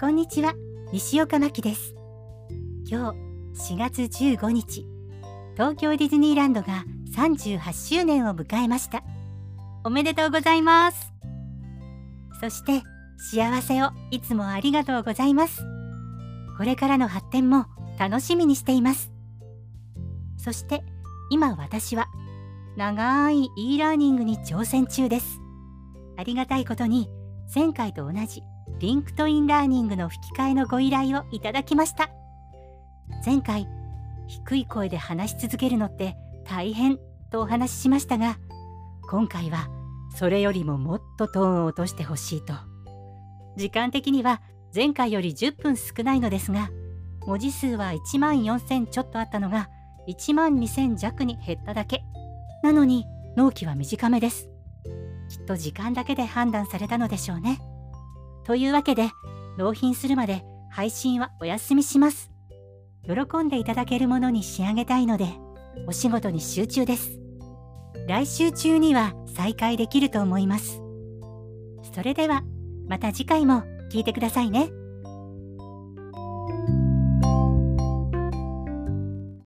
こんにちは。西岡真希です。今日4月15日東京ディズニーランドが38周年を迎えました。おめでとうございます。そして幸せをいつもありがとうございます。これからの発展も楽しみにしています。そして今私は長い e ラーニングに挑戦中です。ありがたいことに前回と同じリンクトインラーニングの吹き替えのご依頼をいただきました。前回低い声で話し続けるのって大変とお話ししましたが今回はそれよりももっとトーンを落としてほしいと。時間的には前回より10分少ないのですが文字数は1万4000ちょっとあったのが1万2000弱に減っただけ。なのに納期は短めです。きっと時間だけで判断されたのでしょうね。というわけで納品するまで配信はお休みします。喜んでいただけるものに仕上げたいのでお仕事に集中です。来週中には再開できると思います。それではまた次回も聞いてくださいね。